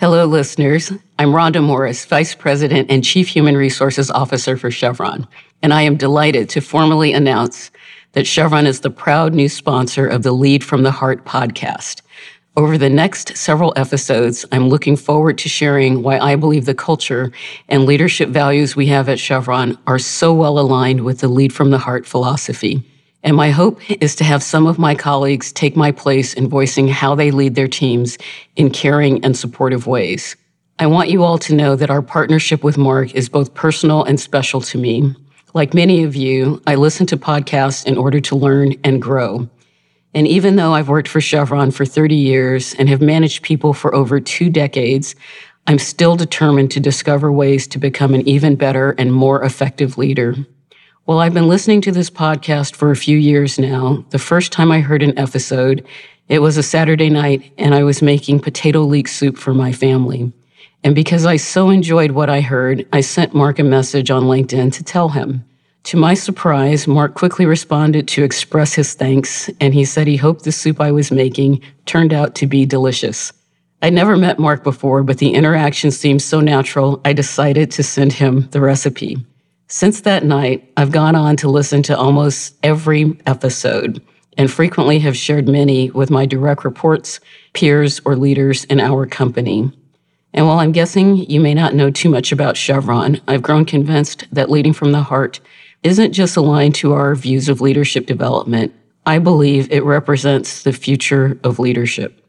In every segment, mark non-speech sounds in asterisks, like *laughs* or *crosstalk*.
Hello, listeners. I'm Rhonda Morris, Vice President and Chief Human Resources Officer for Chevron, and I am delighted to formally announce that Chevron is the proud new sponsor of the Lead from the Heart podcast. Over the next several episodes, I'm looking forward to sharing why I believe the culture and leadership values we have at Chevron are so well aligned with the Lead from the Heart philosophy. And my hope is to have some of my colleagues take my place in voicing how they lead their teams in caring and supportive ways. I want you all to know that our partnership with Mark is both personal and special to me. Like many of you, I listen to podcasts in order to learn and grow. And even though I've worked for Chevron for 30 years and have managed people for over two decades, I'm still determined to discover ways to become an even better and more effective leader. Well, I've been listening to this podcast for a few years now. The first time I heard an episode, it was a Saturday night and I was making potato leek soup for my family. And because I so enjoyed what I heard, I sent Mark a message on LinkedIn to tell him. To my surprise, Mark quickly responded to express his thanks, and he said he hoped the soup I was making turned out to be delicious. I'd never met Mark before, but the interaction seemed so natural, I decided to send him the recipe. Since that night, I've gone on to listen to almost every episode and frequently have shared many with my direct reports, peers, or leaders in our company. And while I'm guessing you may not know too much about Chevron, I've grown convinced that leading from the heart isn't just aligned to our views of leadership development. I believe it represents the future of leadership.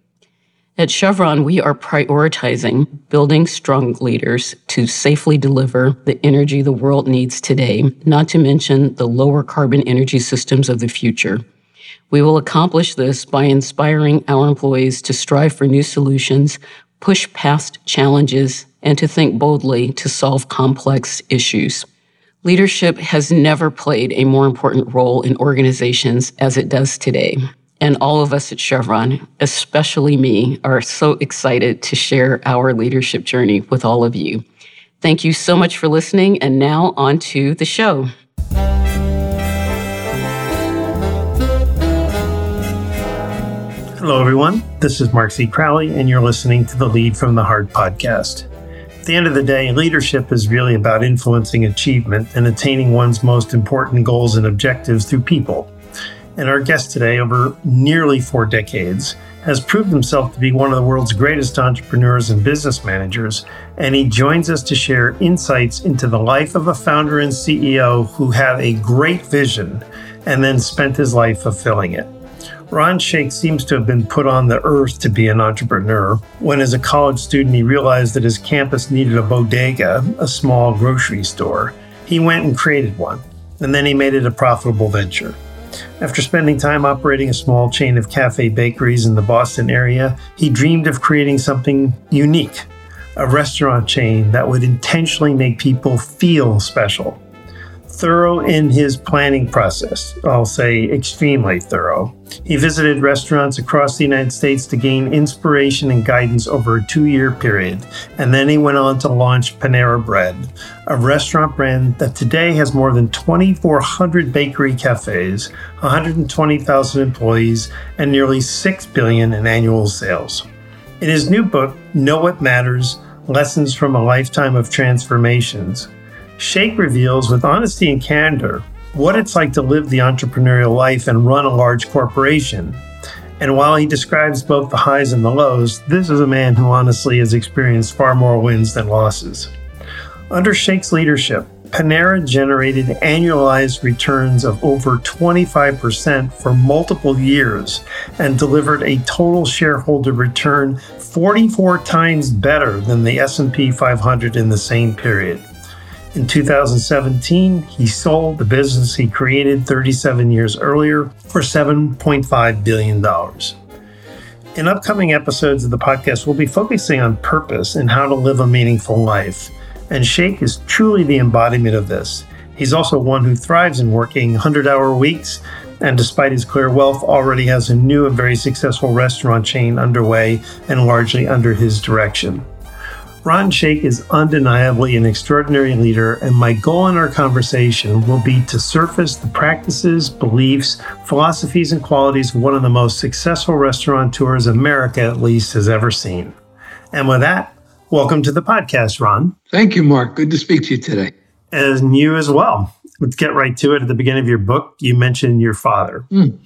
At Chevron, we are prioritizing building strong leaders to safely deliver the energy the world needs today, not to mention the lower carbon energy systems of the future. We will accomplish this by inspiring our employees to strive for new solutions push past challenges, and to think boldly to solve complex issues. Leadership has never played a more important role in organizations as it does today. And all of us at Chevron, especially me, are so excited to share our leadership journey with all of you. Thank you so much for listening. And now on to the show. Hello, everyone. This is Mark C. Crowley, and you're listening to the Lead from the Heart podcast. At the end of the day, leadership is really about influencing achievement and attaining one's most important goals and objectives through people. And our guest today, over nearly four decades, has proved himself to be one of the world's greatest entrepreneurs and business managers, and he joins us to share insights into the life of a founder and CEO who had a great vision and then spent his life fulfilling it. Ron Shaich seems to have been put on the earth to be an entrepreneur. When, as a college student, he realized that his campus needed a bodega, a small grocery store, he went and created one, and then he made it a profitable venture. After spending time operating a small chain of cafe bakeries in the Boston area, he dreamed of creating something unique a restaurant chain that would intentionally make people feel special thorough in his planning process. I'll say extremely thorough. He visited restaurants across the United States to gain inspiration and guidance over a two year period, and then he went on to launch Panera Bread, a restaurant brand that today has more than 2,400 bakery cafes, 120,000 employees, and nearly 6 billion in annual sales. In his new book, Know What Matters Lessons from a Lifetime of Transformations, Shaich reveals with honesty and candor what it's like to live the entrepreneurial life and run a large corporation. And while he describes both the highs and the lows, this is a man who honestly has experienced far more wins than losses. Under Shaich's leadership, Panera generated annualized returns of over 25% for multiple years and delivered a total shareholder return 44 times better than the S&P 500 in the same period. In 2017, he sold the business he created 37 years earlier for $7.5 billion. In upcoming episodes of the podcast, we'll be focusing on purpose and how to live a meaningful life. And Shaich is truly the embodiment of this. He's also one who thrives in working 100 hour weeks, and despite his clear wealth, already has a new and very successful restaurant chain underway and largely under his direction. Ron Shaich is undeniably an extraordinary leader, and my goal in our conversation will be to surface the practices, beliefs, philosophies, and qualities of one of the most successful restaurateurs America at least has ever seen. And with that, Welcome to the podcast, Ron. Thank you, Mark. Good to speak to you today. And you as well. Let's get right to it. At the beginning of your book, you mentioned your father mm.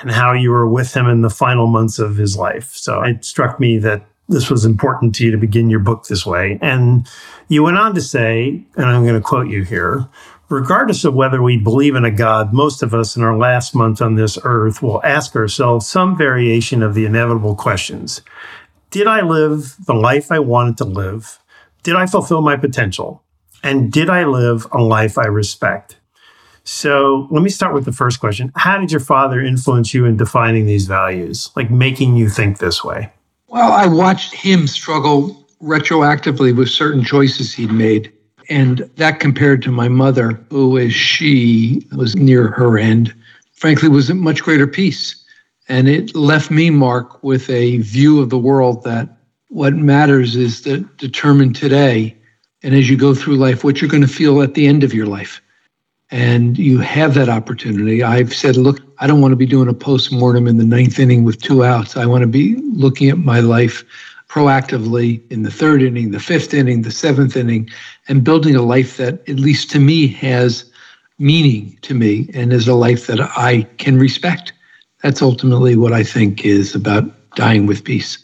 and how you were with him in the final months of his life. So it struck me that this was important to you to begin your book this way. And you went on to say, and I'm going to quote you here regardless of whether we believe in a God, most of us in our last month on this earth will ask ourselves some variation of the inevitable questions Did I live the life I wanted to live? Did I fulfill my potential? And did I live a life I respect? So let me start with the first question. How did your father influence you in defining these values, like making you think this way? Well, I watched him struggle retroactively with certain choices he'd made. And that compared to my mother, who, as she was near her end, frankly, was at much greater peace. And it left me, Mark, with a view of the world that what matters is that determine today, and as you go through life, what you're going to feel at the end of your life. And you have that opportunity. I've said, look, I don't want to be doing a post mortem in the ninth inning with two outs. I want to be looking at my life proactively in the third inning, the fifth inning, the seventh inning, and building a life that, at least to me, has meaning to me and is a life that I can respect. That's ultimately what I think is about dying with peace.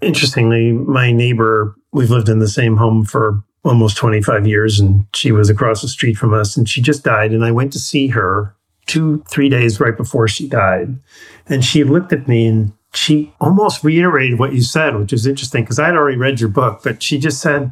Interestingly, my neighbor, we've lived in the same home for almost 25 years, and she was across the street from us, and she just died. And I went to see her two, three days right before she died. And she looked at me and she almost reiterated what you said, which is interesting because I had already read your book, but she just said,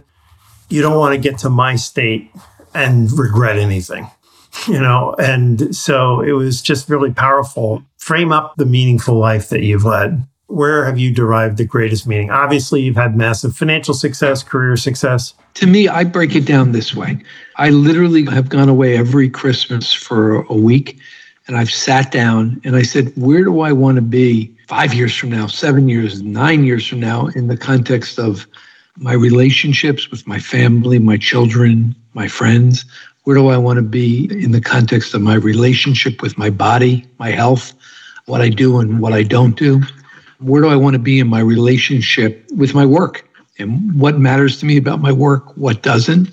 You don't want to get to my state and regret anything, *laughs* you know? And so it was just really powerful. Frame up the meaningful life that you've led. Where have you derived the greatest meaning? Obviously, you've had massive financial success, career success. To me, I break it down this way I literally have gone away every Christmas for a week and I've sat down and I said, Where do I want to be five years from now, seven years, nine years from now, in the context of my relationships with my family, my children, my friends? Where do I want to be in the context of my relationship with my body, my health, what I do and what I don't do? Where do I want to be in my relationship with my work? And what matters to me about my work? What doesn't?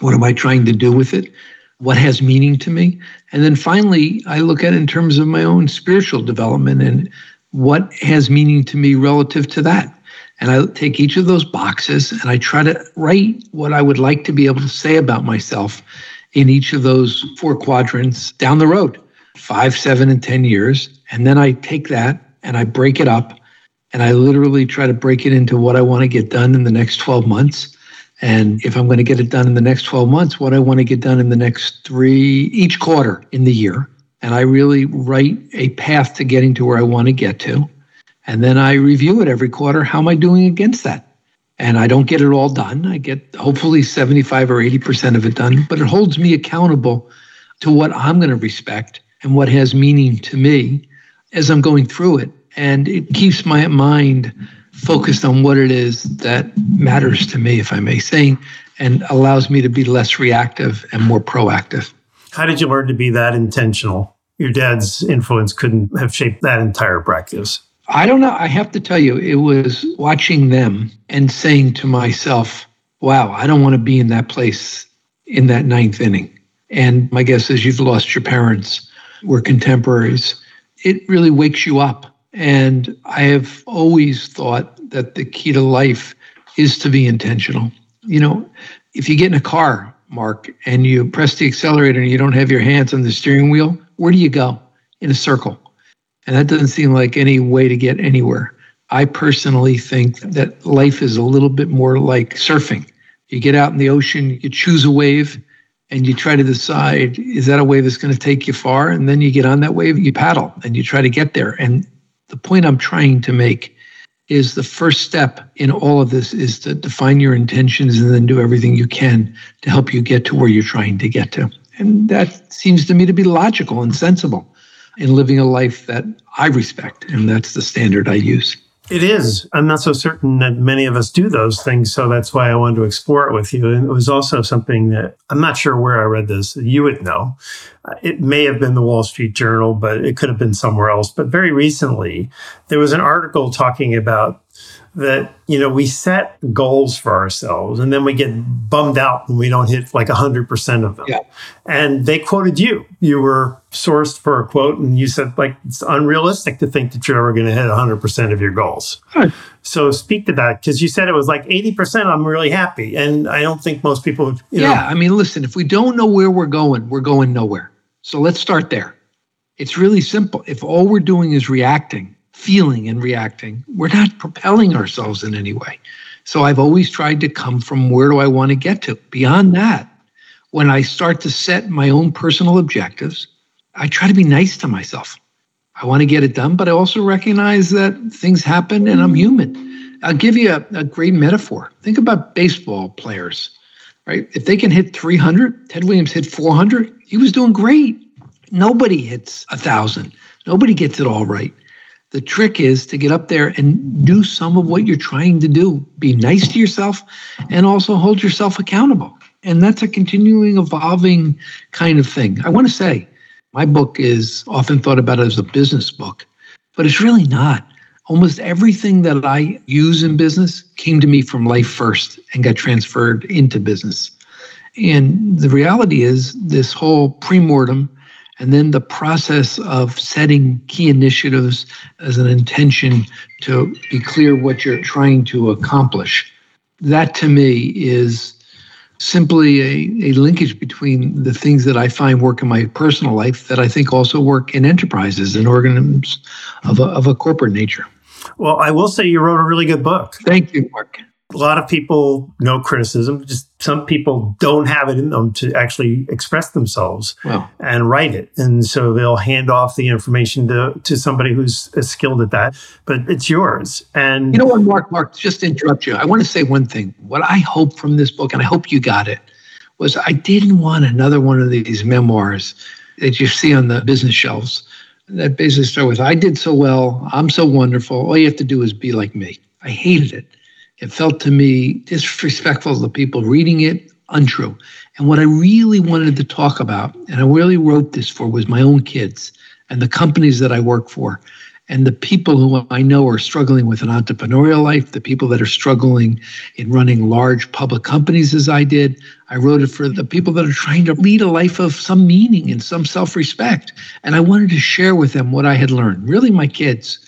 What am I trying to do with it? What has meaning to me? And then finally, I look at in terms of my own spiritual development and what has meaning to me relative to that. And I take each of those boxes and I try to write what I would like to be able to say about myself in each of those four quadrants down the road five, seven, and 10 years. And then I take that and I break it up and I literally try to break it into what I want to get done in the next 12 months. And if I'm going to get it done in the next 12 months, what I want to get done in the next three, each quarter in the year and I really write a path to getting to where I want to get to. And then I review it every quarter. How am I doing against that? And I don't get it all done. I get hopefully 75 or 80% of it done, but it holds me accountable to what I'm going to respect and what has meaning to me as I'm going through it. And it keeps my mind focused on what it is that matters to me, if I may say, and allows me to be less reactive and more proactive. How did you learn to be that intentional? Your dad's influence couldn't have shaped that entire practice. I don't know. I have to tell you, it was watching them and saying to myself, wow, I don't want to be in that place in that ninth inning. And my guess is you've lost your parents, we're contemporaries. It really wakes you up. And I have always thought that the key to life is to be intentional. You know, if you get in a car Mark, and you press the accelerator and you don't have your hands on the steering wheel, where do you go? In a circle. And that doesn't seem like any way to get anywhere. I personally think that life is a little bit more like surfing. You get out in the ocean, you choose a wave, and you try to decide is that a wave that's going to take you far? And then you get on that wave, you paddle, and you try to get there. And the point I'm trying to make is the first step in all of this is to define your intentions and then do everything you can to help you get to where you're trying to get to. And that seems to me to be logical and sensible in living a life that I respect. And that's the standard I use. It is. I'm not so certain that many of us do those things. So that's why I wanted to explore it with you. And it was also something that I'm not sure where I read this. You would know. Uh, it may have been the Wall Street Journal, but it could have been somewhere else. But very recently, there was an article talking about that you know we set goals for ourselves and then we get bummed out when we don't hit like 100% of them yeah. and they quoted you you were sourced for a quote and you said like it's unrealistic to think that you're ever going to hit 100% of your goals Right. so speak to that because you said it was like 80% i'm really happy and i don't think most people you yeah, know I mean, listen, if we don't know where we're going, we're going nowhere. So let's start there. It's really simple. If all we're doing is reacting, feeling and reacting, we're not propelling ourselves in any way. So I've always tried to come from where do I want to get to? Beyond that, when I start to set my own personal objectives, I try to be nice to myself. I want to get it done, but I also recognize that things happen and I'm human. I'll give you a, a great metaphor. Think about baseball players right? If they can hit 300, Ted Williams hit 400, he was doing great. Nobody hits a thousand. Nobody gets it all right. The trick is to get up there and do some of what you're trying to do. Be nice to yourself and also hold yourself accountable. And that's a continuing, evolving kind of thing. I want to say my book is often thought about as a business book, but it's really not. Almost everything that I use in business came to me from life first and got transferred into business. And the reality is, this whole premortem and then the process of setting key initiatives as an intention to be clear what you're trying to accomplish. That to me is simply a, a linkage between the things that I find work in my personal life that I think also work in enterprises and organisms of a, of a corporate nature. well i will say you wrote a really good book Thank you, Mark. A lot of people no criticism just some people don't have it in them to actually express themselves Well, and write it and so they'll hand off the information to, to somebody who's skilled at that but it's yours and you know what, Mark? Mark, just to interrupt you. I want to say one thing. What I hope from this book, and I hope you got it, was I didn't want another one of these memoirs that you see on the business shelves that basically start with, I did so well, I'm so wonderful, all you have to do is be like me. I hated it. It felt to me disrespectful to the people reading it, untrue. And what I really wanted to talk about, and I really wrote this for, was my own kids and the companies that I work for and the people who I know are struggling with an entrepreneurial life, the people that are struggling in running large public companies as I did. I wrote it for the people that are trying to lead a life of some meaning and some self respect. And I wanted to share with them what I had learned, really, my kids.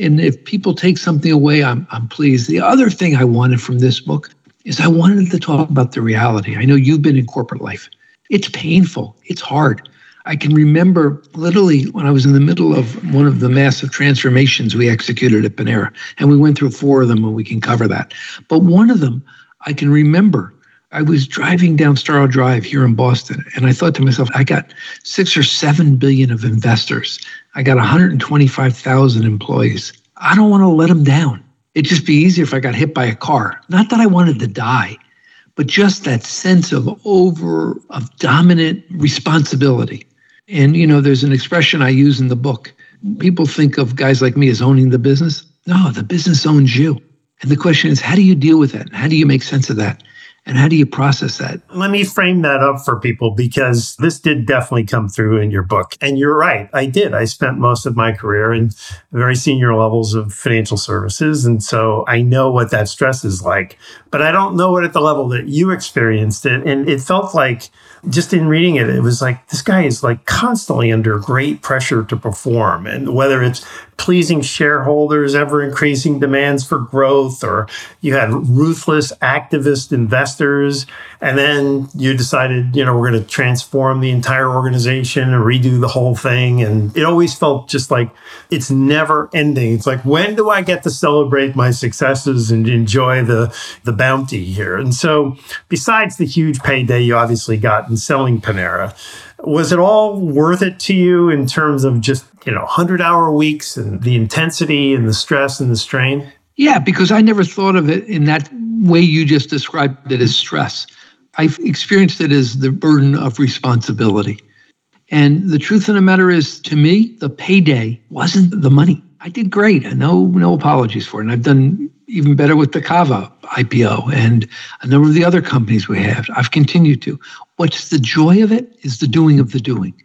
And if people take something away, I'm, I'm pleased. The other thing I wanted from this book is I wanted to talk about the reality. I know you've been in corporate life. It's painful, it's hard. I can remember literally when I was in the middle of one of the massive transformations we executed at Panera, and we went through four of them, and we can cover that. But one of them, I can remember. I was driving down Storrow Drive here in Boston, and I thought to myself, I got six or seven billion of investors. I got 125,000 employees. I don't want to let them down. It'd just be easier if I got hit by a car. Not that I wanted to die, but just that sense of over, of dominant responsibility. And, you know, there's an expression I use in the book. People think of guys like me as owning the business. No, the business owns you. And the question is, how do you deal with that? How do you make sense of that? And how do you process that? Let me frame that up for people because this did definitely come through in your book. And you're right, I did. I spent most of my career in very senior levels of financial services. And so I know what that stress is like, but I don't know it at the level that you experienced it. And it felt like, just in reading it, it was like this guy is like constantly under great pressure to perform. And whether it's pleasing shareholders, ever increasing demands for growth, or you had ruthless activist investors, and then you decided, you know, we're going to transform the entire organization and redo the whole thing. And it always felt just like it's never ending. It's like, when do I get to celebrate my successes and enjoy the, the bounty here? And so, besides the huge payday you obviously got in selling Panera, was it all worth it to you in terms of just, you know, 100 hour weeks and the intensity and the stress and the strain? Yeah, because I never thought of it in that way you just described it as stress. I've experienced it as the burden of responsibility. And the truth of the matter is, to me, the payday wasn't the money. I did great, no, no apologies for it. And I've done even better with the Cava IPO and a number of the other companies we have. I've continued to. What's the joy of it is the doing of the doing.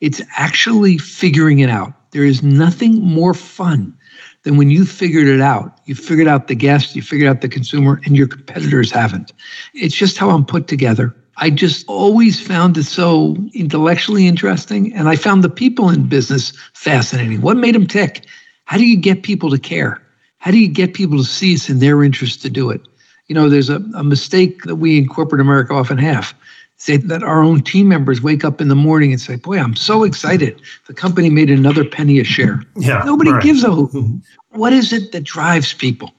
It's actually figuring it out. There is nothing more fun than when you figured it out, you figured out the guest, you figured out the consumer, and your competitors haven't. It's just how I'm put together. I just always found it so intellectually interesting. And I found the people in business fascinating. What made them tick? How do you get people to care? How do you get people to see it's in their interest to do it? You know, there's a, a mistake that we in corporate America often have. Say that our own team members wake up in the morning and say, Boy, I'm so excited. The company made another penny a share. Yeah. Nobody right. gives a hoot. Mm-hmm. What is it that drives people?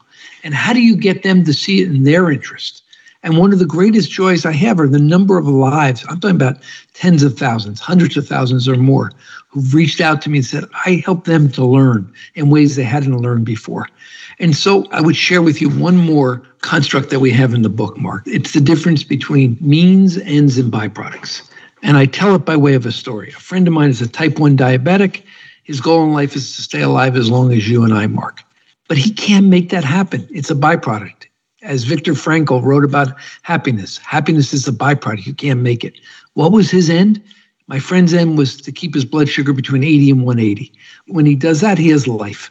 And how do you get them to see it in their interest? And one of the greatest joys I have are the number of lives, I'm talking about tens of thousands, hundreds of thousands or more, who've reached out to me and said, I help them to learn in ways they hadn't learned before. And so I would share with you one more construct that we have in the book, Mark. It's the difference between means, ends, and byproducts. And I tell it by way of a story. A friend of mine is a type 1 diabetic. His goal in life is to stay alive as long as you and I, Mark. But he can't make that happen. It's a byproduct. As Viktor Frankl wrote about happiness, happiness is a byproduct. You can't make it. What was his end? My friend's end was to keep his blood sugar between 80 and 180. When he does that, he has life.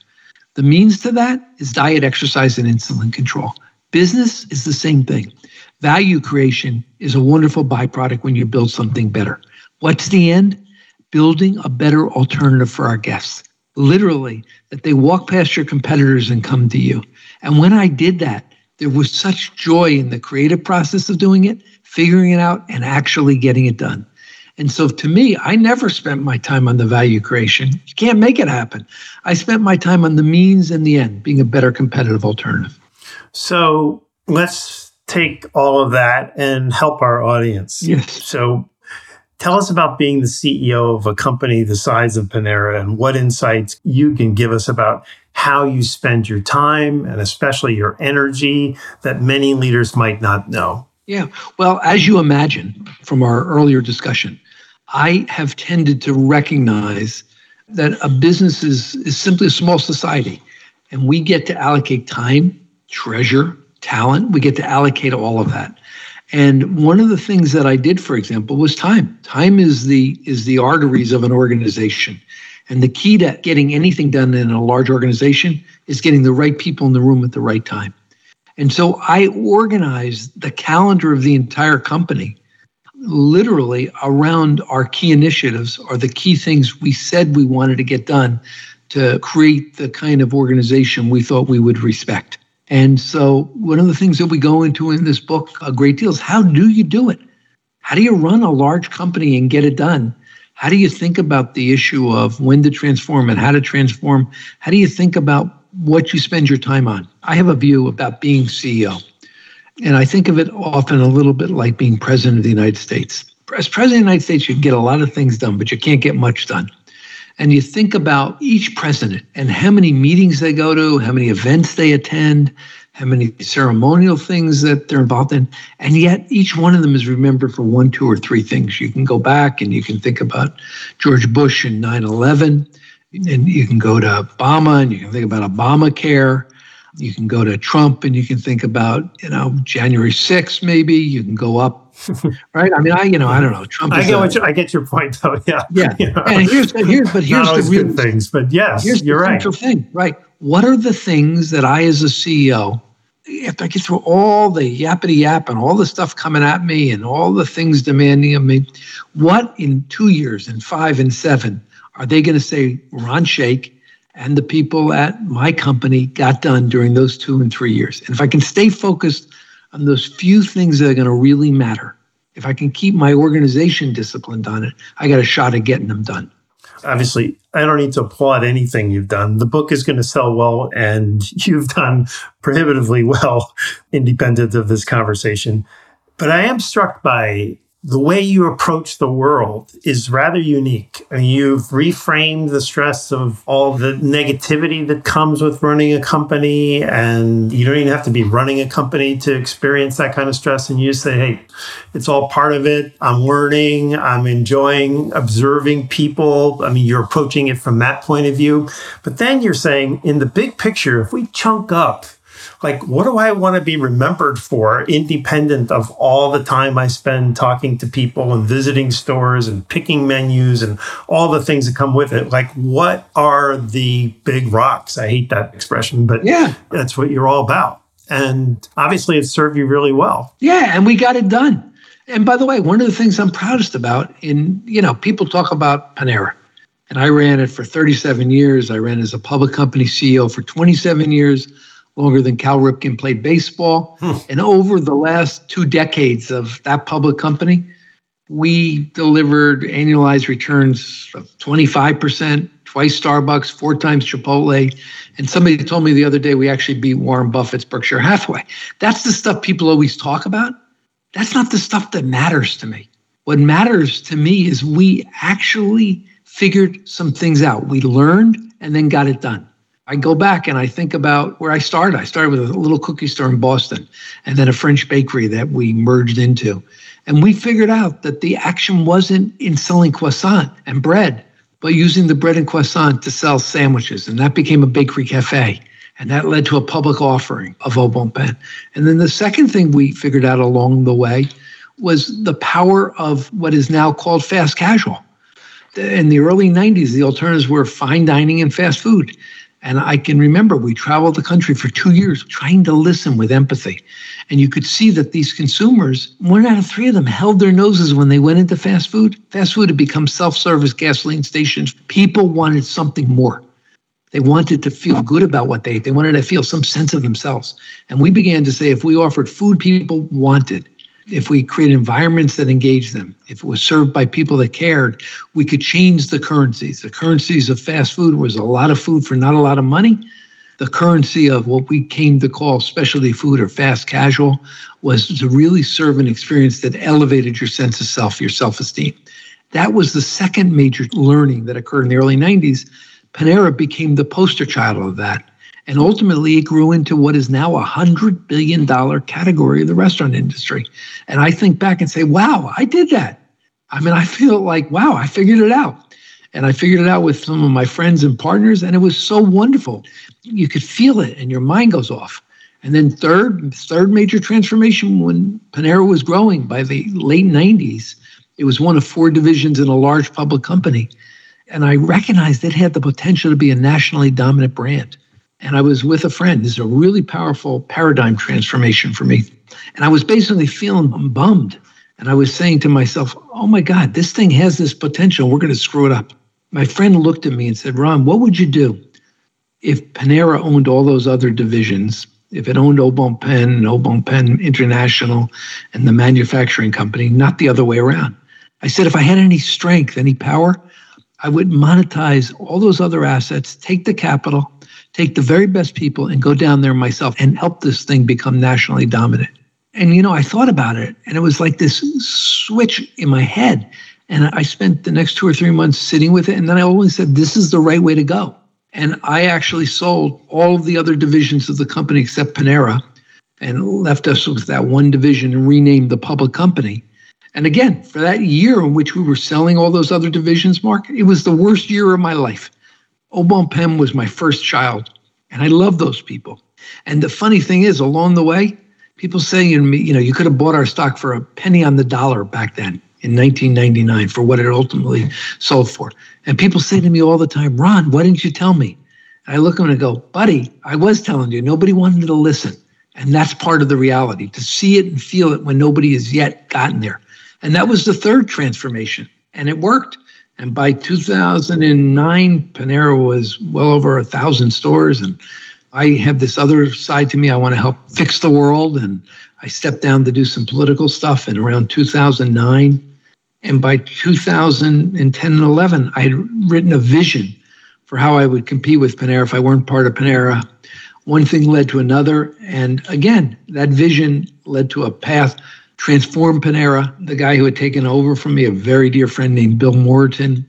The means to that is diet, exercise, and insulin control. Business is the same thing. Value creation is a wonderful byproduct when you build something better. What's the end? Building a better alternative for our guests. Literally, that they walk past your competitors and come to you. And when I did that, there was such joy in the creative process of doing it, figuring it out, and actually getting it done. And so to me, I never spent my time on the value creation. You can't make it happen. I spent my time on the means and the end, being a better competitive alternative. So let's take all of that and help our audience. Yes. So tell us about being the CEO of a company the size of Panera and what insights you can give us about how you spend your time and especially your energy that many leaders might not know. Yeah. Well, as you imagine from our earlier discussion, I have tended to recognize that a business is, is simply a small society, and we get to allocate time, treasure, talent. We get to allocate all of that. And one of the things that I did, for example, was time. Time is the is the arteries of an organization. And the key to getting anything done in a large organization is getting the right people in the room at the right time. And so I organized the calendar of the entire company literally around our key initiatives or the key things we said we wanted to get done to create the kind of organization we thought we would respect. And so one of the things that we go into in this book a great deal is how do you do it? How do you run a large company and get it done? How do you think about the issue of when to transform and how to transform? How do you think about what you spend your time on? I have a view about being CEO. And I think of it often a little bit like being president of the United States. As president of the United States, you get a lot of things done, but you can't get much done. And you think about each president and how many meetings they go to, how many events they attend, how many ceremonial things that they're involved in. And yet each one of them is remembered for one, two, or three things. You can go back and you can think about George Bush and 9 11, and you can go to Obama and you can think about Obamacare. You can go to Trump and you can think about, you know, January 6th, maybe. You can go up, *laughs* right? I mean, I, you know, I don't know. Trump. I get, you, I get your point, though. *laughs* Yeah. Yeah. You know, and here's, here's, but here's the real things, but yes, here's you're right. thing, right? What are the things that I, as a CEO, after I get through all the yappity yap and all the stuff coming at me and all the things demanding of me, what in two years and five and seven are they going to say Ron Shaich and the people at my company got done during those two and three years? And if I can stay focused on those few things that are going to really matter, if I can keep my organization disciplined on it, I got a shot at getting them done. Obviously, I don't need to applaud anything you've done. The book is going to sell well, and *laughs* you've done prohibitively well, *laughs* independent of this conversation. But I am struck by the way you approach the world is rather unique. Mean, you've reframed the stress of all the negativity that comes with running a company, and you don't even have to be running a company to experience that kind of stress. And you say, hey, it's all part of it. I'm learning, I'm enjoying observing people. I mean, you're approaching it from that point of view. But then you're saying, in the big picture, if we chunk up like, what do I want to be remembered for, independent of all the time I spend talking to people and visiting stores and picking menus and all the things that come with it? Like, what are the big rocks? I hate that expression, but yeah, that's what you're all about. And obviously, it served you really well. Yeah, and we got it done. And by the way, one of the things I'm proudest about in, you know, people talk about Panera, and I ran it for 37 years. I ran as a public company CEO for 27 years, longer than Cal Ripken played baseball. Hmm. And over the last two decades of that public company, we delivered annualized returns of 25%, twice Starbucks, four times Chipotle. And somebody told me the other day we actually beat Warren Buffett's Berkshire Hathaway. That's the stuff people always talk about. That's not the stuff that matters to me. What matters to me is we actually figured some things out. We learned and then got it done. I go back and I think about where I started. I started with a little cookie store in Boston and then a French bakery that we merged into. And we figured out that the action wasn't in selling croissant and bread but using the bread and croissant to sell sandwiches. And that became a bakery cafe. And that led to a public offering of Au Bon Pain. And then the second thing we figured out along the way was the power of what is now called fast casual. In the early 90s, the alternatives were fine dining and fast food. And I can remember we traveled the country for two years trying to listen with empathy. And you could see that these consumers, one out of three of them, held their noses when they went into fast food. Fast food had become self service gasoline stations. People wanted something more. They wanted to feel good about what they ate. They wanted to feel some sense of themselves. And we began to say if we offered food people wanted, if we create environments that engage them, if it was served by people that cared, we could change the currencies. The currencies of fast food was a lot of food for not a lot of money. The currency of what we came to call specialty food or fast casual was to really serve an experience that elevated your sense of self, your self esteem. That was the second major learning that occurred in the early 90s. Panera became the poster child of that. And ultimately, it grew into what is now a $100 billion category of the restaurant industry. And I think back and say, wow, I did that. I mean, I feel like, wow, I figured it out. And I figured it out with some of my friends and partners, and it was so wonderful. You could feel it, and your mind goes off. And then third, third major transformation when Panera was growing by the late 90s, it was one of four divisions in a large public company. And I recognized it had the potential to be a nationally dominant brand and I was with a friend. This is a really powerful paradigm transformation for me. And I was basically feeling bummed. And I was saying to myself, oh my God, this thing has this potential. We're going to screw it up. My friend looked at me and said, Ron, what would you do if Panera owned all those other divisions? If it owned Au Bon Pain and Au Bon Pain International and the manufacturing company, not the other way around. I said, if I had any strength, any power, I would monetize all those other assets, take the capital, take the very best people and go down there myself and help this thing become nationally dominant. And, you know, I thought about it and it was like this switch in my head. And I spent the next two or three months sitting with it. And then I always said, this is the right way to go. And I actually sold all of the other divisions of the company except Panera and left us with that one division and renamed the public company. And again, for that year in which we were selling all those other divisions, Mark, it was the worst year of my life. Au Bon Pain was my first child, and I love those people. And the funny thing is, along the way, people say, to me, you know, you could have bought our stock for a penny on the dollar back then in 1999 for what it ultimately sold for. And people say to me all the time, Ron, why didn't you tell me? And I look at them and go, buddy, I was telling you. Nobody wanted to listen. And that's part of the reality to see it and feel it when nobody has yet gotten there. And that was the third transformation. And it worked. And by 2009, Panera was well over a thousand stores. And I have this other side to me. I want to help fix the world. And I stepped down to do some political stuff in around 2009. And by 2010 and 11, I had written a vision for how I would compete with Panera if I weren't part of Panera. One thing led to another. And again, that vision led to a path transformed Panera. The guy who had taken over from me, a very dear friend named Bill Moreton,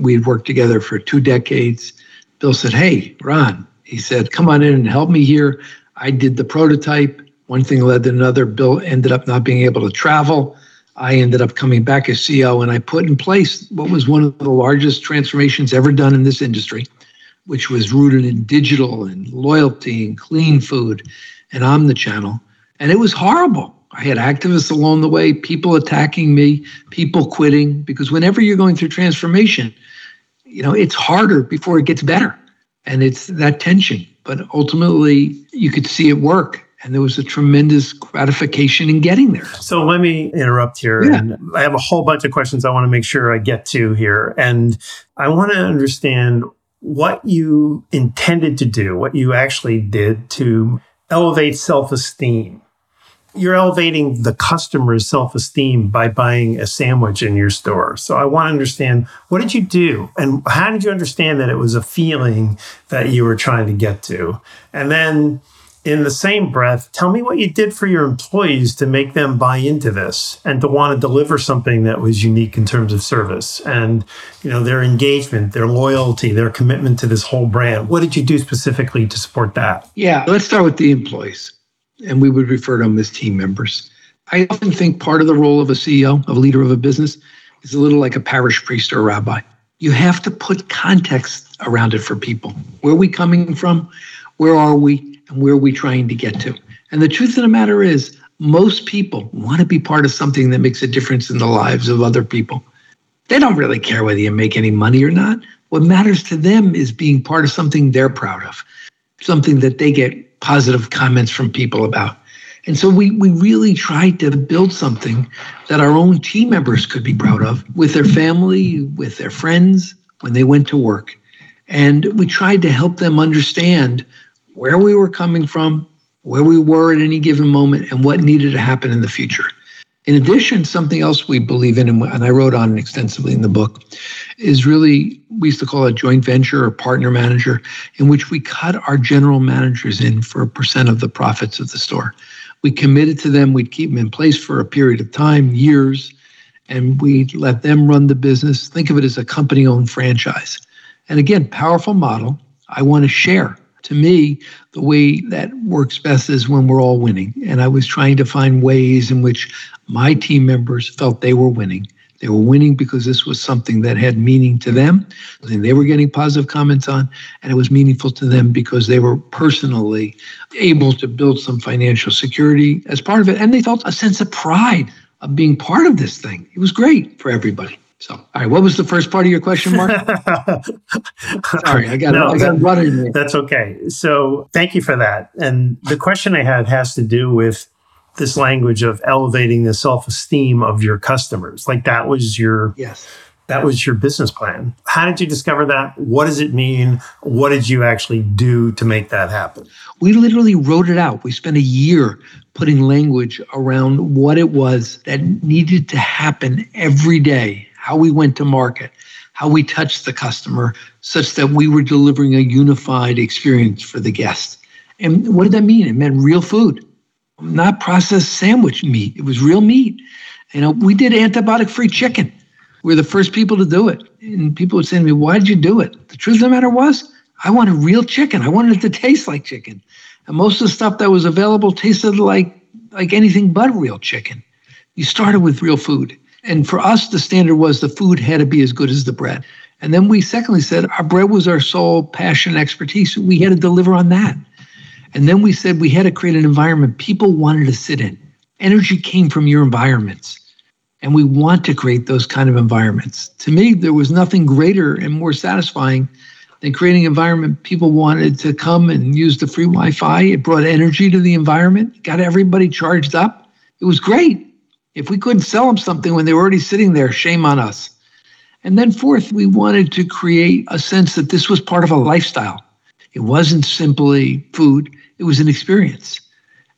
we had worked together for two decades. Bill said, Hey, Ron, he said, come on in and help me here. I did the prototype. One thing led to another. Bill ended up not being able to travel. I ended up coming back as CEO and I put in place what was one of the largest transformations ever done in this industry, which was rooted in digital and loyalty and clean food and omnichannel. And it was horrible. I had activists along the way, people attacking me, people quitting, because whenever you're going through transformation, you know, it's harder before it gets better. And it's that tension. But ultimately, you could see it work. And there was a tremendous gratification in getting there. So let me interrupt here. Yeah. And I have a whole bunch of questions I want to make sure I get to here. And I want to understand what you intended to do, what you actually did to elevate self esteem you're elevating the customer's self-esteem by buying a sandwich in your store. So I want to understand what did you do and how did you understand that it was a feeling that you were trying to get to? And then in the same breath, tell me what you did for your employees to make them buy into this and to want to deliver something that was unique in terms of service and you know their engagement, their loyalty, their commitment to this whole brand. What did you do specifically to support that? Yeah, let's start with the employees and we would refer to them as team members. I often think part of the role of a CEO, of a leader of a business, is a little like a parish priest or a rabbi. You have to put context around it for people. Where are we coming from? Where are we? And where are we trying to get to? And the truth of the matter is, most people want to be part of something that makes a difference in the lives of other people. They don't really care whether you make any money or not. What matters to them is being part of something they're proud of, something that they get positive comments from people about. And so we, we really tried to build something that our own team members could be proud of with their family, with their friends, when they went to work. And we tried to help them understand where we were coming from, where we were at any given moment, and what needed to happen in the future. In addition, something else we believe in, and I wrote on extensively in the book, is really, we used to call it joint venture or partner manager, in which we cut our general managers in for a percent of the profits of the store. We committed to them, we'd keep them in place for a period of time, years, and we'd let them run the business. Think of it as a company owned franchise. And again, powerful model. I want to share to me, the way that works best is when we're all winning. And I was trying to find ways in which my team members felt they were winning. They were winning because this was something that had meaning to them, and they were getting positive comments on, and it was meaningful to them because they were personally able to build some financial security as part of it. And they felt a sense of pride of being part of this thing. It was great for everybody. So, all right, what was the first part of your question, Mark? *laughs* Sorry, I got no, I got there. That's okay. So, thank you for that. And the question I had has to do with this language of elevating the self-esteem of your customers. Like that was your yes. That was your business plan. How did you discover that? What does it mean? What did you actually do to make that happen? We literally wrote it out. We spent a year putting language around what it was that needed to happen every day how we went to market, how we touched the customer, such that we were delivering a unified experience for the guest. And what did that mean? It meant real food, not processed sandwich meat. It was real meat. You know, we did antibiotic free chicken. We are the first people to do it. And people would say to me, Why did you do it? The truth of the matter was, I wanted real chicken. I wanted it to taste like chicken. And most of the stuff that was available tasted like like anything but real chicken. You started with real food. And for us, the standard was the food had to be as good as the bread. And then we secondly said our bread was our sole passion and expertise. We had to deliver on that. And then we said we had to create an environment people wanted to sit in. Energy came from your environments. And we want to create those kind of environments. To me, there was nothing greater and more satisfying than creating an environment people wanted to come and use the free Wi Fi. It brought energy to the environment, got everybody charged up. It was great. If we couldn't sell them something when they were already sitting there, shame on us. And then, fourth, we wanted to create a sense that this was part of a lifestyle. It wasn't simply food, it was an experience.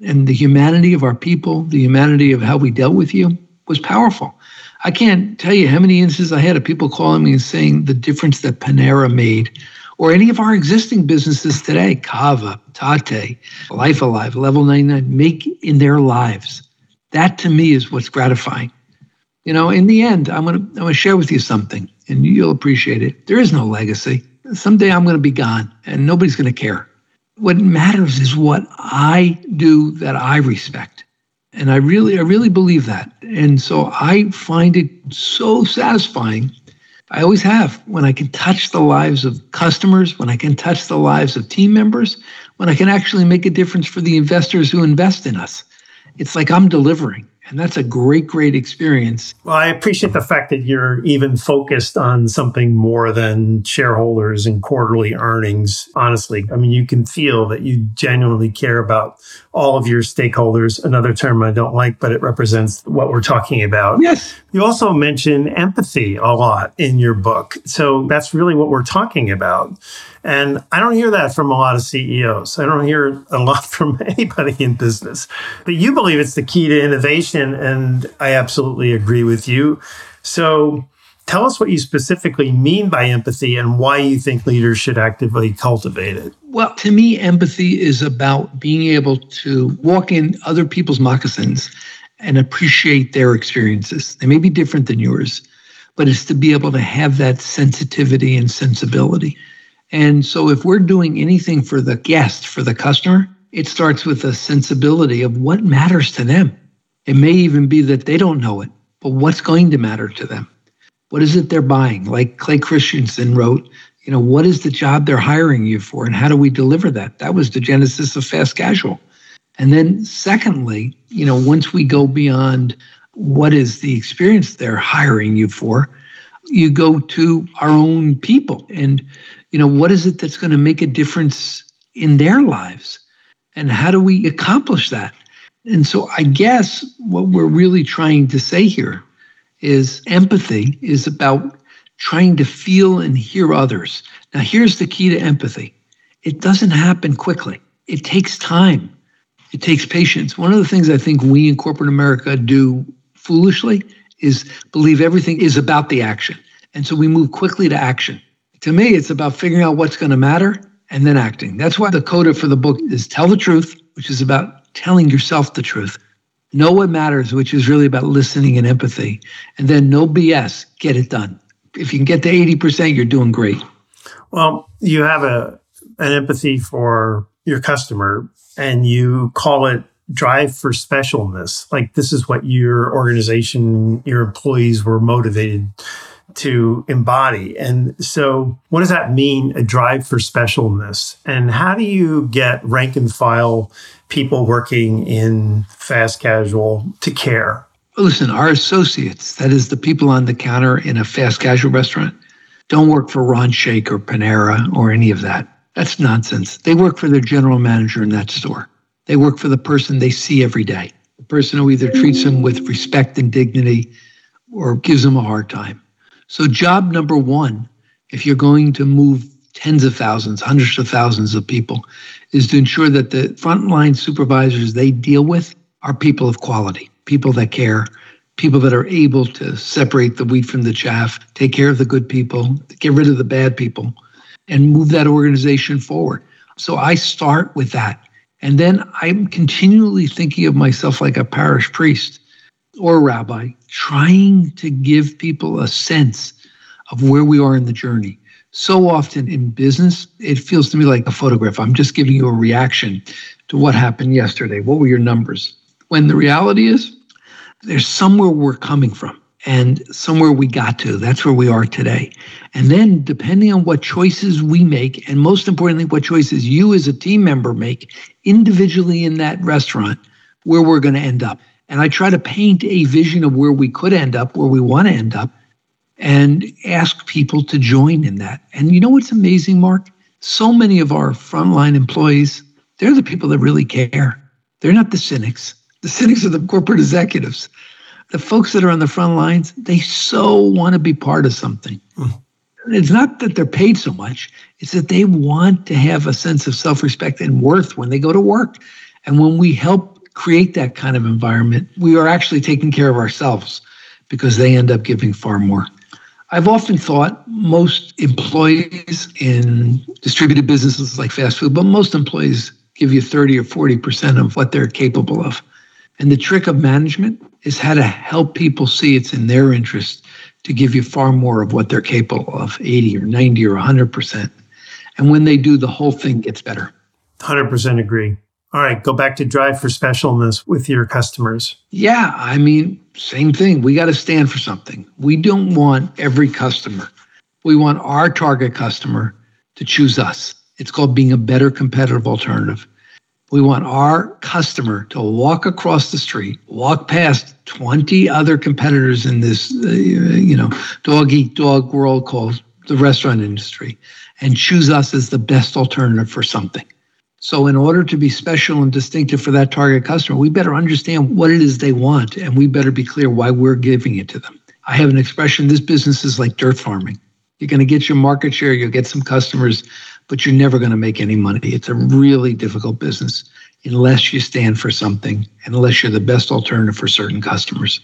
And the humanity of our people, the humanity of how we dealt with you was powerful. I can't tell you how many instances I had of people calling me and saying the difference that Panera made, or any of our existing businesses today, Cava, Tatte, Life Alive, Level 99, make in their lives. That to me is what's gratifying. You know, in the end, I'm gonna I'm gonna share with you something, and you'll appreciate it. There is no legacy. Someday I'm gonna be gone, and nobody's gonna care. What matters is what I do that I respect, and I really I really believe that. And so I find it so satisfying. I always have when I can touch the lives of customers, when I can touch the lives of team members, when I can actually make a difference for the investors who invest in us. It's like I'm delivering. And that's a great, great experience. Well, I appreciate the fact that you're even focused on something more than shareholders and quarterly earnings. Honestly, I mean, you can feel that you genuinely care about all of your stakeholders. Another term I don't like, but it represents what we're talking about. Yes. You also mention empathy a lot in your book. So that's really what we're talking about. And I don't hear that from a lot of CEOs. I don't hear a lot *laughs* from anybody in business. But you believe it's the key to innovation. And I absolutely agree with you. So tell us what you specifically mean by empathy and why you think leaders should actively cultivate it. Well, to me, empathy is about being able to walk in other people's moccasins and appreciate their experiences. They may be different than yours, but it's to be able to have that sensitivity and sensibility. And so if we're doing anything for the guest, for the customer, it starts with a sensibility of what matters to them. It may even be that they don't know it, but what's going to matter to them? What is it they're buying? Like Clay Christensen wrote, you know, what is the job they're hiring you for and how do we deliver that? That was the genesis of fast casual. And then secondly, you know, once we go beyond what is the experience they're hiring you for, you go to our own people and you know what is it that's going to make a difference in their lives and how do we accomplish that and so i guess what we're really trying to say here is empathy is about trying to feel and hear others. Now here's the key to empathy. It doesn't happen quickly. It takes time. It takes patience. One of the things i think we in corporate america do foolishly is believe everything is about the action. And so we move quickly to action. To me, it's about figuring out what's going to matter and then acting. That's why the coda for the book is Tell the Truth, which is about telling yourself the truth. Know what matters, which is really about listening and empathy. And then no BS, get it done. If you can get to 80%, you're doing great. Well, you have a an empathy for your customer and you call it drive for specialness. Like this is what your organization, your employees were motivated to embody. And so, what does that mean, a drive for specialness? And how do you get rank and file people working in fast casual to care? Listen, our associates, that is the people on the counter in a fast casual restaurant, don't work for Ron Shaich or Panera or any of that. That's nonsense. They work for their general manager in that store. They work for the person they see every day, the person who either treats them with respect and dignity or gives them a hard time. So, job number one, if you're going to move tens of thousands, hundreds of thousands of people, is to ensure that the frontline supervisors they deal with are people of quality, people that care, people that are able to separate the wheat from the chaff, take care of the good people, get rid of the bad people, and move that organization forward. So I start with that. And then I'm continually thinking of myself like a parish priest or a rabbi, trying to give people a sense of where we are in the journey. So often in business, it feels to me like a photograph. I'm just giving you a reaction to what happened yesterday. What were your numbers? When the reality is, there's somewhere we're coming from and somewhere we got to. That's where we are today. And then, depending on what choices we make, and most importantly, what choices you as a team member make individually in that restaurant, where we're going to end up. And I try to paint a vision of where we could end up, where we want to end up, and ask people to join in that. And you know what's amazing, Mark? So many of our frontline employees, they're the people that really care. They're not the cynics. The cynics are the corporate executives. The folks that are on the front lines, they so want to be part of something. Mm. It's not that they're paid so much, it's that they want to have a sense of self respect and worth when they go to work. And when we help create that kind of environment, we are actually taking care of ourselves because they end up giving far more. I've often thought most employees in distributed businesses like fast food, but most employees give you 30 or 40% of what they're capable of. And the trick of management is how to help people see it's in their interest to give you far more of what they're capable of 80 or 90 or 100%. And when they do, the whole thing gets better. 100% agree. All right, go back to drive for specialness with your customers. Yeah, I mean, same thing. We got to stand for something. We don't want every customer. We want our target customer to choose us. It's called being a better competitive alternative. We want our customer to walk across the street, walk past 20 other competitors in this, uh, you know, dog eat dog world called the restaurant industry, and choose us as the best alternative for something. So, in order to be special and distinctive for that target customer, we better understand what it is they want, and we better be clear why we're giving it to them. I have an expression this business is like dirt farming. You're going to get your market share, you'll get some customers, but you're never going to make any money. It's a really difficult business unless you stand for something, unless you're the best alternative for certain customers.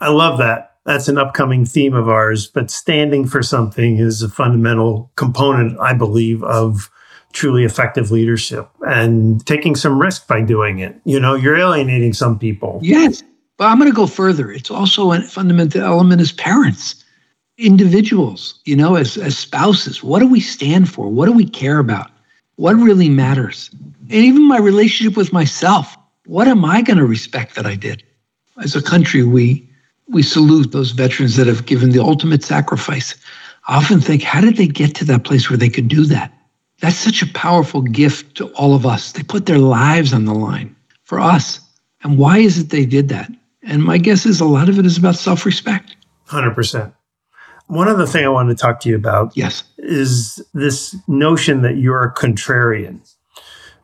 I love that. That's an upcoming theme of ours, but standing for something is a fundamental component, I believe, of truly effective leadership and taking some risk by doing it. You know, you're alienating some people. Yes. But I'm going to go further. It's also a fundamental element as parents individuals, you know, as, as spouses. What do we stand for? What do we care about? What really matters? And even my relationship with myself. What am I going to respect that I did? As a country, we we salute those veterans that have given the ultimate sacrifice. I often think, how did they get to that place where they could do that? That's such a powerful gift to all of us. They put their lives on the line for us. And why is it they did that? And my guess is a lot of it is about self respect. 100%. One other thing I wanted to talk to you about yes. is this notion that you're a contrarian.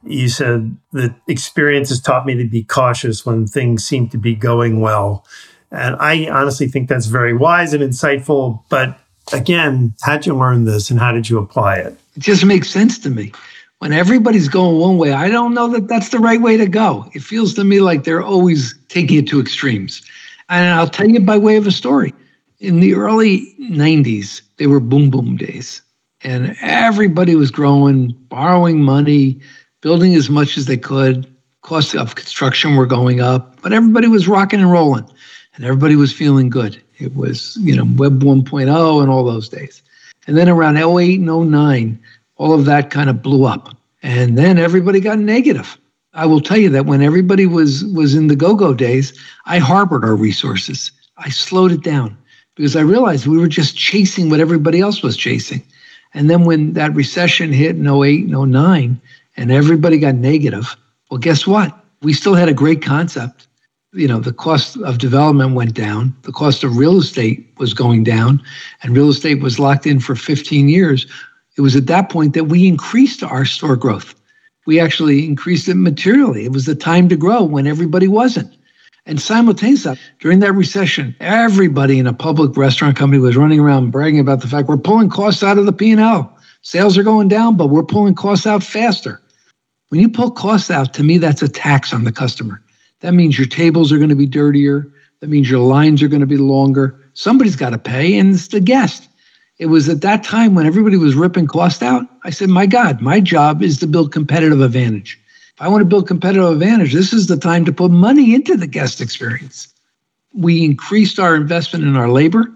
You said that experience has taught me to be cautious when things seem to be going well. And I honestly think that's very wise and insightful. But again, how'd you learn this and how did you apply it? It just makes sense to me. When everybody's going one way, I don't know that that's the right way to go. It feels to me like they're always taking it to extremes. And I'll tell you by way of a story in the early 90s, they were boom boom days. And everybody was growing, borrowing money, building as much as they could. Costs of construction were going up, but everybody was rocking and rolling and everybody was feeling good. It was, you know, Web 1.0 and all those days. And then around 08 and 09, all of that kind of blew up. And then everybody got negative. I will tell you that when everybody was was in the go-go days, I harbored our resources. I slowed it down because I realized we were just chasing what everybody else was chasing. And then when that recession hit in 08 and 09 and everybody got negative, well, guess what? We still had a great concept. You know, the cost of development went down, the cost of real estate was going down, and real estate was locked in for 15 years. It was at that point that we increased our store growth. We actually increased it materially. It was the time to grow when everybody wasn't. And simultaneously, during that recession, everybody in a public restaurant company was running around bragging about the fact we're pulling costs out of the P&L. Sales are going down, but we're pulling costs out faster. When you pull costs out, to me, that's a tax on the customer. That means your tables are going to be dirtier. That means your lines are going to be longer. Somebody's got to pay, and it's the guest. It was at that time when everybody was ripping cost out. I said, my God, my job is to build competitive advantage. If I want to build competitive advantage, this is the time to put money into the guest experience. We increased our investment in our labor.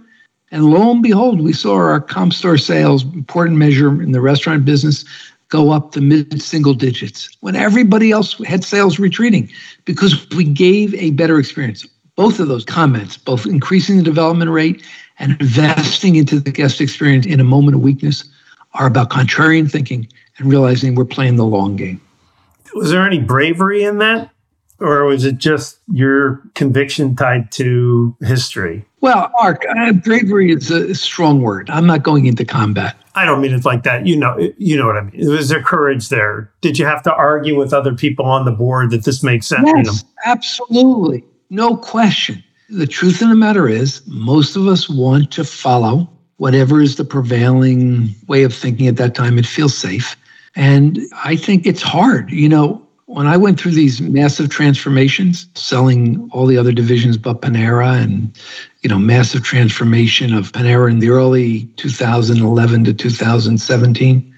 And lo and behold, we saw our comp store sales, important measure in the restaurant business, go up to mid single digits when everybody else had sales retreating because we gave a better experience. Both of those comments, both increasing the development rate and investing into the guest experience in a moment of weakness, are about contrarian thinking and realizing we're playing the long game was there any bravery in that? Or was it just your conviction tied to history? Well, Mark, uh, bravery is a strong word. I'm not going into combat. I don't mean it like that. You know, you know what I mean. It was there courage there? Did you have to argue with other people on the board that this makes sense? Yes, you know? absolutely, no question. The truth of the matter is, most of us want to follow whatever is the prevailing way of thinking at that time. It feels safe. And I think it's hard. You know, when I went through these massive transformations, selling all the other divisions but Panera and, you know, massive transformation of Panera in the early 2011 to 2017,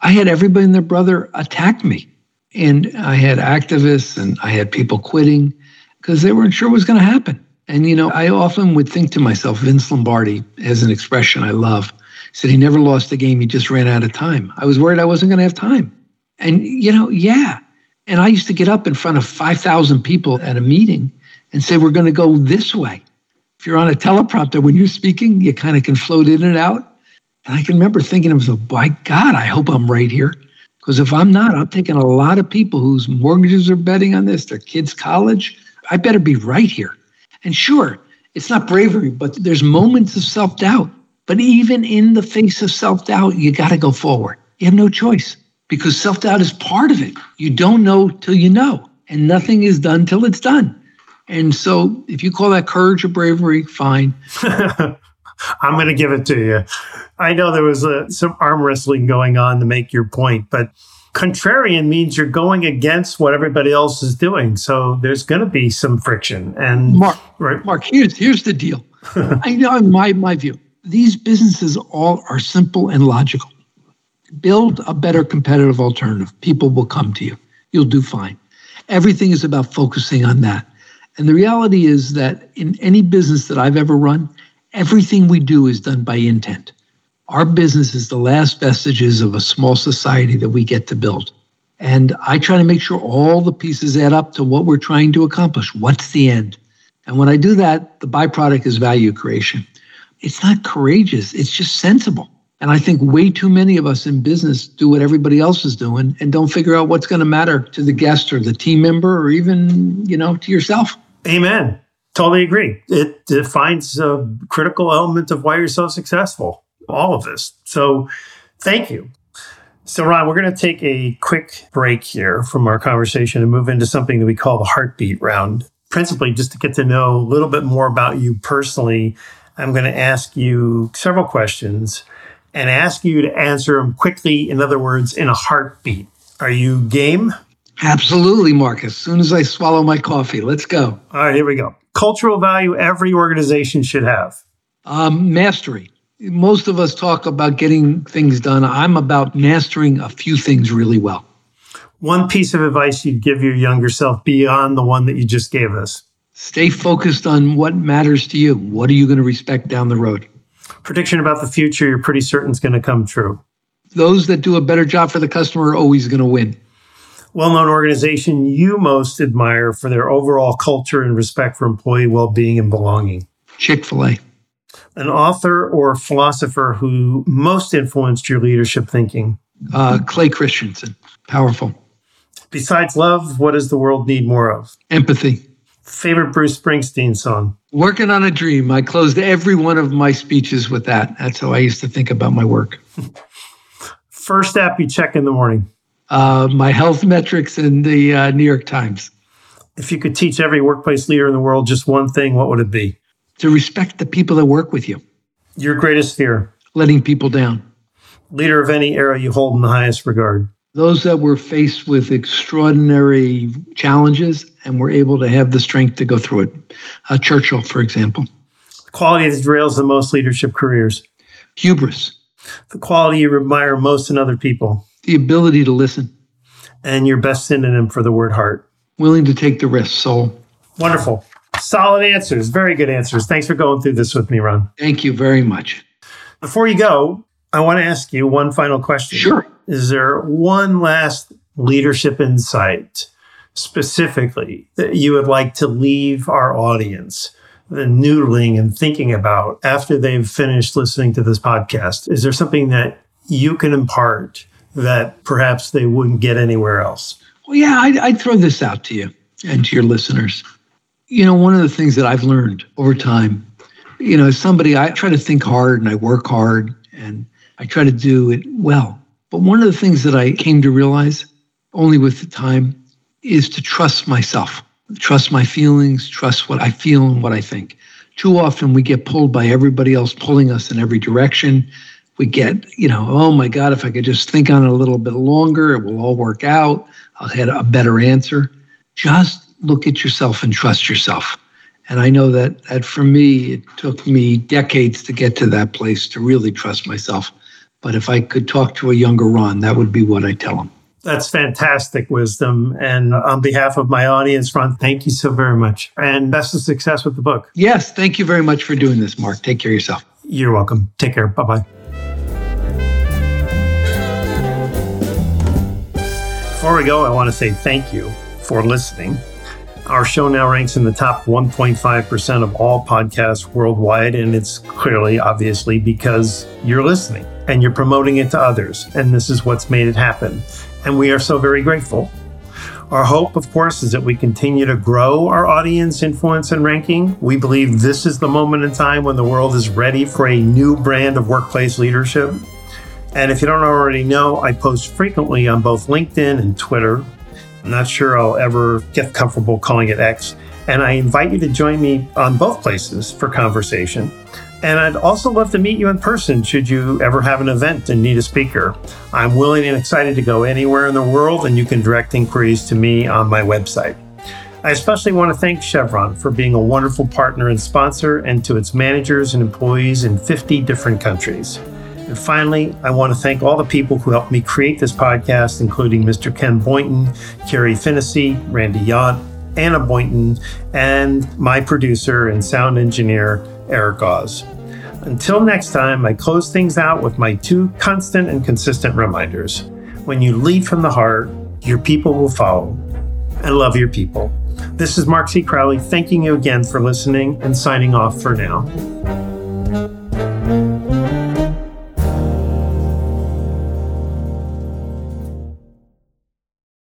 I had everybody and their brother attack me. And I had activists and I had people quitting because they weren't sure what was going to happen. And, you know, I often would think to myself, Vince Lombardi has an expression I love He said he never lost a game. He just ran out of time. I was worried I wasn't going to have time. And, you know, yeah. And I used to get up in front of 5,000 people at a meeting and say, we're going to go this way. If you're on a teleprompter, when you're speaking, you kind of can float in and out. And I can remember thinking to myself, by God, I hope I'm right here. Because if I'm not, I'm taking a lot of people whose mortgages are betting on this, their kids' college. I better be right here. And sure, it's not bravery, but there's moments of self doubt. But even in the face of self doubt, you got to go forward. You have no choice because self doubt is part of it. You don't know till you know, and nothing is done till it's done. And so, if you call that courage or bravery, fine. *laughs* I'm going to give it to you. I know there was a, some arm wrestling going on to make your point, but contrarian means you're going against what everybody else is doing. So there's going to be some friction. And Mark, right. Mark, here's here's the deal. *laughs* I know my my view. These businesses all are simple and logical. Build a better competitive alternative. People will come to you. You'll do fine. Everything is about focusing on that. And the reality is that in any business that I've ever run, everything we do is done by intent. Our business is the last vestiges of a small society that we get to build. And I try to make sure all the pieces add up to what we're trying to accomplish. What's the end? And when I do that, the byproduct is value creation. It's not courageous, it's just sensible. And I think way too many of us in business do what everybody else is doing and don't figure out what's going to matter to the guest or the team member or even, you know, to yourself. Amen. Totally agree. It defines a critical element of why you're so successful all of this. So thank you. So, Ron, we're going to take a quick break here from our conversation and move into something that we call the heartbeat round. Principally, just to get to know a little bit more about you personally, I'm going to ask you several questions and ask you to answer them quickly. In other words, in a heartbeat. Are you game? Absolutely, Mark. As soon as I swallow my coffee, let's go. All right, here we go. Cultural value every organization should have. Um, mastery most of us talk about getting things done. I'm about mastering a few things really well. One piece of advice you'd give your younger self beyond the one that you just gave us? Stay focused on what matters to you. What are you going to respect down the road? Prediction about the future you're pretty certain is going to come true. Those that do a better job for the customer are always going to win. Well known organization you most admire for their overall culture and respect for employee well being and belonging? Chick fil A an author or philosopher who most influenced your leadership thinking? Uh, Clay Christensen. Powerful. Besides love, what does the world need more of? Empathy. Favorite Bruce Springsteen song? Working on a Dream. I closed every one of my speeches with that. That's how I used to think about my work. *laughs* First app you check in the morning? Uh, my health metrics in the uh, New York Times. If you could teach every workplace leader in the world just one thing, what would it be? to respect the people that work with you. Your greatest fear? Letting people down. Leader of any era you hold in the highest regard? Those that were faced with extraordinary challenges and we're able to have the strength to go through it. Uh, Churchill, for example. The quality that derails the most leadership careers? Hubris. The quality you admire most in other people? The ability to listen. And your best synonym for the word heart? Willing to take the risk, soul. Wonderful. Solid answers. Very good answers. Thanks for going through this with me, Ron. Thank you very much. Before you go, I want to ask you one final question. Sure. Is there one last leadership insight specifically that you would like to leave our audience? the noodling and thinking about after they've finished listening to this podcast? Is there something that you can impart that perhaps they wouldn't get anywhere else? Well, yeah, I'd, I'd throw this out to you and to your listeners. You know, one of the things that I've learned over time, you know, as somebody, I try to think hard and I work hard and I try to do it well. But one of the things that I came to realize only with the time is to trust myself, trust my feelings, trust what I feel and what I think. Too often we get pulled by everybody else pulling us in every direction. We get, you know, oh my God, if I could just think on it a little bit longer, it will all work out. I'll have a better answer. Just look at yourself and trust yourself. And I know that, that for me, it took me decades to get to that place to really trust myself. But if I could talk to a younger Ron, that would be what I tell him. That's fantastic wisdom. And on behalf of my audience, Ron, thank you so very much. And best of success with the book. Yes. Thank you very much for doing this, Mark. Take care of yourself. You're welcome. Take care. Bye bye. Before we go, I want to say thank you for listening. Our show now ranks in the top 1.5% of all podcasts worldwide, and it's clearly, obviously, because you're listening. and you're promoting it to others. And this is what's made it happen. And we are so very grateful. Our hope, of course, is that we continue to grow our audience influence and ranking. We believe this is the moment in time when the world is ready for a new brand of workplace leadership. And if you don't already know, I post frequently on both LinkedIn and Twitter. I'm not sure I'll ever get comfortable calling it X. And I invite you to join me on both places for conversation. And I'd also love to meet you in person should you ever have an event and need a speaker. I'm willing and excited to go anywhere in the world, and you can direct inquiries to me on my website. I especially want to thank Chevron for being a wonderful partner and sponsor, and to its managers and employees in 50 different countries. And finally, I want to thank all the people who helped me create this podcast, including Mr. Ken Boynton, Carrie Finnessy, Randy Yant, Anna Boynton, and my producer and sound engineer, Eric Oz. Until next time, I close things out with my two constant and consistent reminders. When you lead from the heart, your people will follow. And love your people. This is Mark C. Crowley thanking you again for listening and signing off for now.